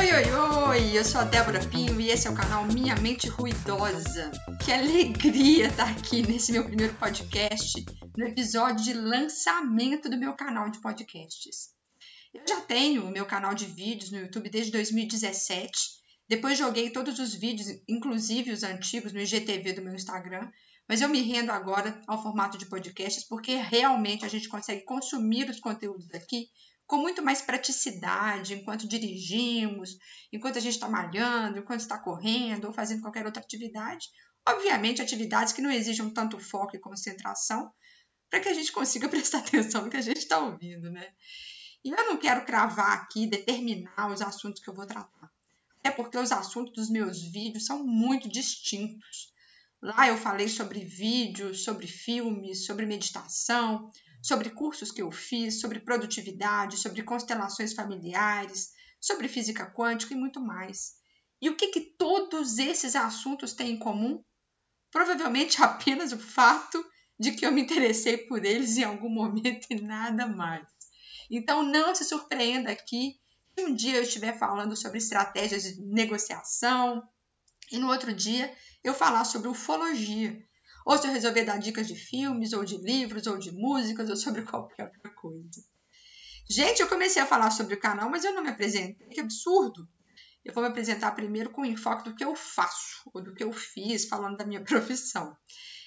Oi, oi, oi! Eu sou a Débora Pinho e esse é o canal Minha Mente Ruidosa. Que alegria estar aqui nesse meu primeiro podcast, no episódio de lançamento do meu canal de podcasts. Eu já tenho o meu canal de vídeos no YouTube desde 2017. Depois joguei todos os vídeos, inclusive os antigos, no IGTV do meu Instagram. Mas eu me rendo agora ao formato de podcasts porque realmente a gente consegue consumir os conteúdos aqui com muito mais praticidade enquanto dirigimos, enquanto a gente está malhando, enquanto está correndo ou fazendo qualquer outra atividade. Obviamente, atividades que não exijam tanto foco e concentração para que a gente consiga prestar atenção no que a gente está ouvindo, né? E eu não quero cravar aqui, determinar os assuntos que eu vou tratar. Até porque os assuntos dos meus vídeos são muito distintos. Lá eu falei sobre vídeos, sobre filmes, sobre meditação, sobre cursos que eu fiz, sobre produtividade, sobre constelações familiares, sobre física quântica e muito mais. E o que, que todos esses assuntos têm em comum? Provavelmente apenas o fato de que eu me interessei por eles em algum momento e nada mais. Então não se surpreenda aqui se um dia eu estiver falando sobre estratégias de negociação e no outro dia eu falar sobre ufologia, ou se eu resolver dar dicas de filmes, ou de livros, ou de músicas, ou sobre qualquer outra coisa. Gente, eu comecei a falar sobre o canal, mas eu não me apresentei, que absurdo! Eu vou me apresentar primeiro com o enfoque do que eu faço, ou do que eu fiz, falando da minha profissão.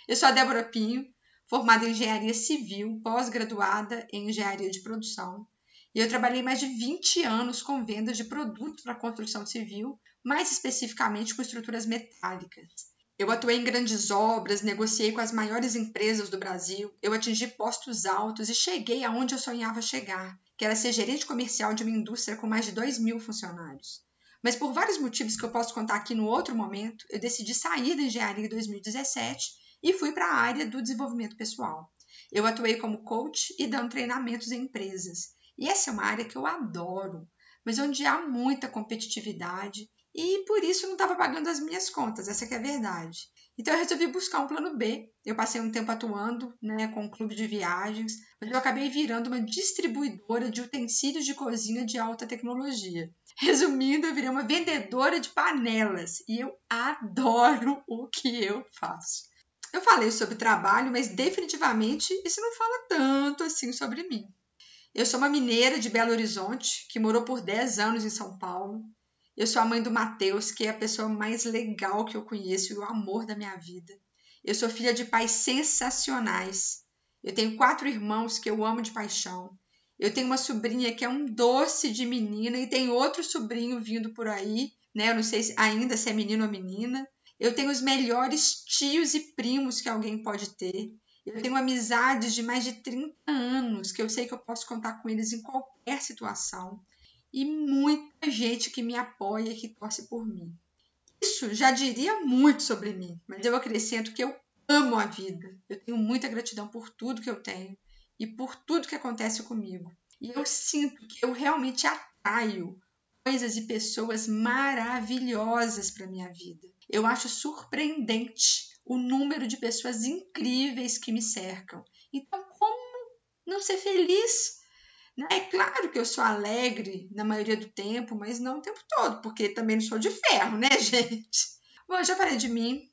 Eu sou a Débora Pinho, formada em Engenharia Civil, pós-graduada em Engenharia de Produção. E eu trabalhei mais de 20 anos com vendas de produtos para construção civil, mais especificamente com estruturas metálicas. Eu atuei em grandes obras, negociei com as maiores empresas do Brasil, eu atingi postos altos e cheguei aonde eu sonhava chegar, que era ser gerente comercial de uma indústria com mais de 2 mil funcionários. Mas por vários motivos que eu posso contar aqui no outro momento, eu decidi sair da engenharia em 2017 e fui para a área do desenvolvimento pessoal. Eu atuei como coach e dando treinamentos em empresas. E essa é uma área que eu adoro, mas onde há muita competitividade e por isso não estava pagando as minhas contas, essa é a verdade. Então eu resolvi buscar um plano B. Eu passei um tempo atuando né, com um clube de viagens, mas eu acabei virando uma distribuidora de utensílios de cozinha de alta tecnologia. Resumindo, eu virei uma vendedora de panelas e eu adoro o que eu faço. Eu falei sobre trabalho, mas definitivamente isso não fala tanto assim sobre mim. Eu sou uma mineira de Belo Horizonte que morou por 10 anos em São Paulo. Eu sou a mãe do Matheus, que é a pessoa mais legal que eu conheço e o amor da minha vida. Eu sou filha de pais sensacionais. Eu tenho quatro irmãos que eu amo de paixão. Eu tenho uma sobrinha que é um doce de menina e tem outro sobrinho vindo por aí, né? Eu não sei se ainda se é menino ou menina. Eu tenho os melhores tios e primos que alguém pode ter. Eu tenho amizades de mais de 30 anos que eu sei que eu posso contar com eles em qualquer situação e muita gente que me apoia e que torce por mim. Isso já diria muito sobre mim, mas eu acrescento que eu amo a vida. Eu tenho muita gratidão por tudo que eu tenho e por tudo que acontece comigo. E eu sinto que eu realmente atraio coisas e pessoas maravilhosas para minha vida. Eu acho surpreendente o número de pessoas incríveis que me cercam. Então, como não ser feliz né? É claro que eu sou alegre na maioria do tempo, mas não o tempo todo, porque também não sou de ferro, né, gente? Bom, eu já falei de mim,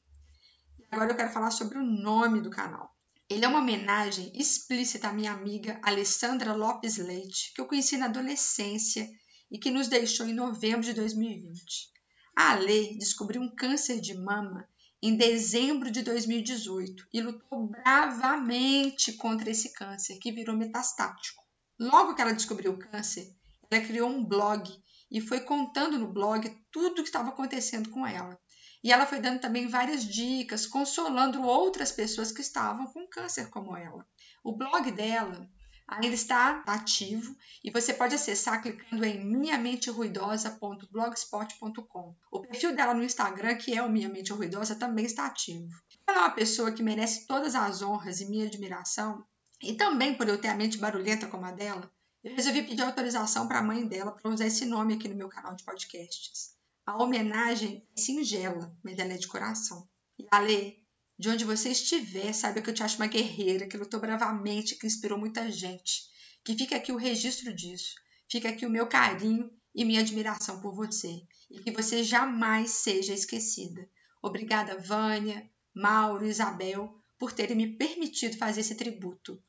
agora eu quero falar sobre o nome do canal. Ele é uma homenagem explícita à minha amiga Alessandra Lopes Leite, que eu conheci na adolescência e que nos deixou em novembro de 2020. A Ale descobriu um câncer de mama em dezembro de 2018 e lutou bravamente contra esse câncer, que virou metastático. Logo que ela descobriu o câncer, ela criou um blog e foi contando no blog tudo o que estava acontecendo com ela. E ela foi dando também várias dicas, consolando outras pessoas que estavam com câncer como ela. O blog dela ainda está ativo e você pode acessar clicando em minhamenteruidosa.blogspot.com. O perfil dela no Instagram, que é o Minha Mente Ruidosa, também está ativo. Ela é uma pessoa que merece todas as honras e minha admiração e também por eu ter a mente barulhenta como a dela, eu resolvi pedir autorização para a mãe dela para usar esse nome aqui no meu canal de podcasts. A homenagem é singela, mas ela é de coração. E Ale, de onde você estiver, saiba que eu te acho uma guerreira, que lutou bravamente, que inspirou muita gente. Que fica aqui o registro disso. Fica aqui o meu carinho e minha admiração por você e que você jamais seja esquecida. Obrigada, Vânia, Mauro Isabel, por terem me permitido fazer esse tributo.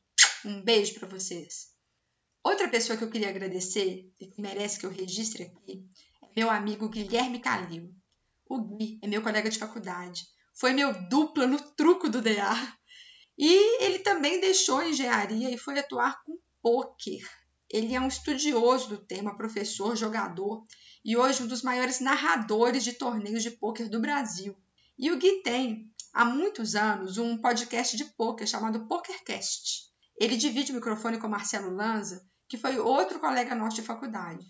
Um beijo para vocês. Outra pessoa que eu queria agradecer e que merece que eu registre aqui é meu amigo Guilherme Calil. O Gui é meu colega de faculdade, foi meu dupla no truco do DA. E ele também deixou engenharia e foi atuar com pôquer. Ele é um estudioso do tema, professor, jogador e hoje um dos maiores narradores de torneios de pôquer do Brasil. E o Gui tem, há muitos anos, um podcast de pôquer chamado PokerCast. Ele divide o microfone com Marcelo Lanza, que foi outro colega nosso de faculdade.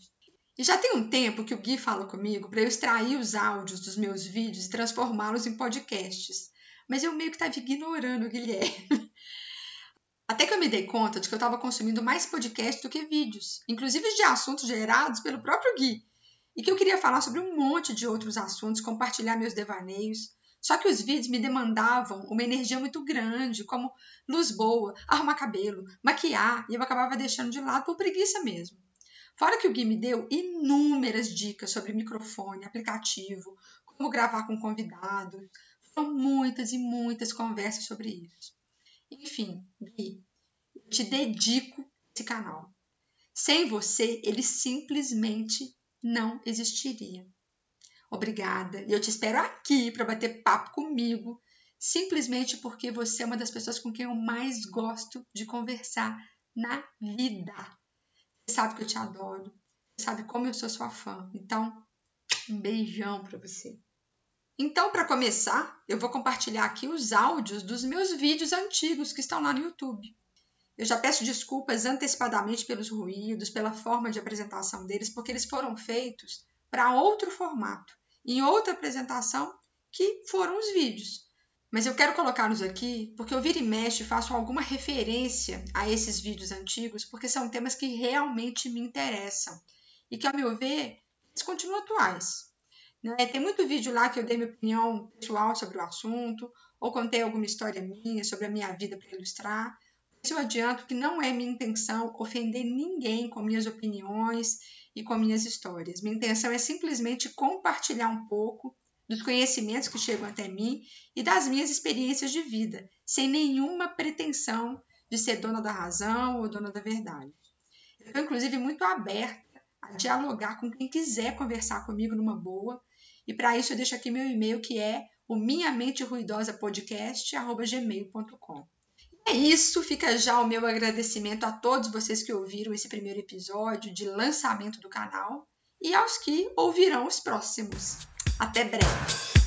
E já tem um tempo que o Gui fala comigo para eu extrair os áudios dos meus vídeos e transformá-los em podcasts. Mas eu meio que estava ignorando o Guilherme. Até que eu me dei conta de que eu estava consumindo mais podcasts do que vídeos, inclusive de assuntos gerados pelo próprio Gui, e que eu queria falar sobre um monte de outros assuntos, compartilhar meus devaneios. Só que os vídeos me demandavam uma energia muito grande, como luz boa, arrumar cabelo, maquiar, e eu acabava deixando de lado por preguiça mesmo. Fora que o Gui me deu inúmeras dicas sobre microfone, aplicativo, como gravar com convidados. Foram muitas e muitas conversas sobre isso. Enfim, Gui, eu te dedico esse canal. Sem você, ele simplesmente não existiria. Obrigada. E eu te espero aqui para bater papo comigo, simplesmente porque você é uma das pessoas com quem eu mais gosto de conversar na vida. Você sabe que eu te adoro. Você sabe como eu sou sua fã. Então, um beijão para você. Então, para começar, eu vou compartilhar aqui os áudios dos meus vídeos antigos que estão lá no YouTube. Eu já peço desculpas antecipadamente pelos ruídos, pela forma de apresentação deles, porque eles foram feitos para outro formato, em outra apresentação, que foram os vídeos. Mas eu quero colocá-los aqui porque eu viro e mexe faço alguma referência a esses vídeos antigos, porque são temas que realmente me interessam e que, ao meu ver, eles continuam atuais. Né? Tem muito vídeo lá que eu dei minha opinião pessoal sobre o assunto, ou contei alguma história minha sobre a minha vida para ilustrar. Mas eu adianto que não é minha intenção ofender ninguém com minhas opiniões e com minhas histórias. Minha intenção é simplesmente compartilhar um pouco dos conhecimentos que chegam até mim e das minhas experiências de vida, sem nenhuma pretensão de ser dona da razão ou dona da verdade. Eu estou, inclusive, muito aberta a dialogar com quem quiser conversar comigo numa boa, e para isso eu deixo aqui meu e-mail que é o minha mente ruidosa podcast@gmail.com. É isso, fica já o meu agradecimento a todos vocês que ouviram esse primeiro episódio de lançamento do canal e aos que ouvirão os próximos. Até breve!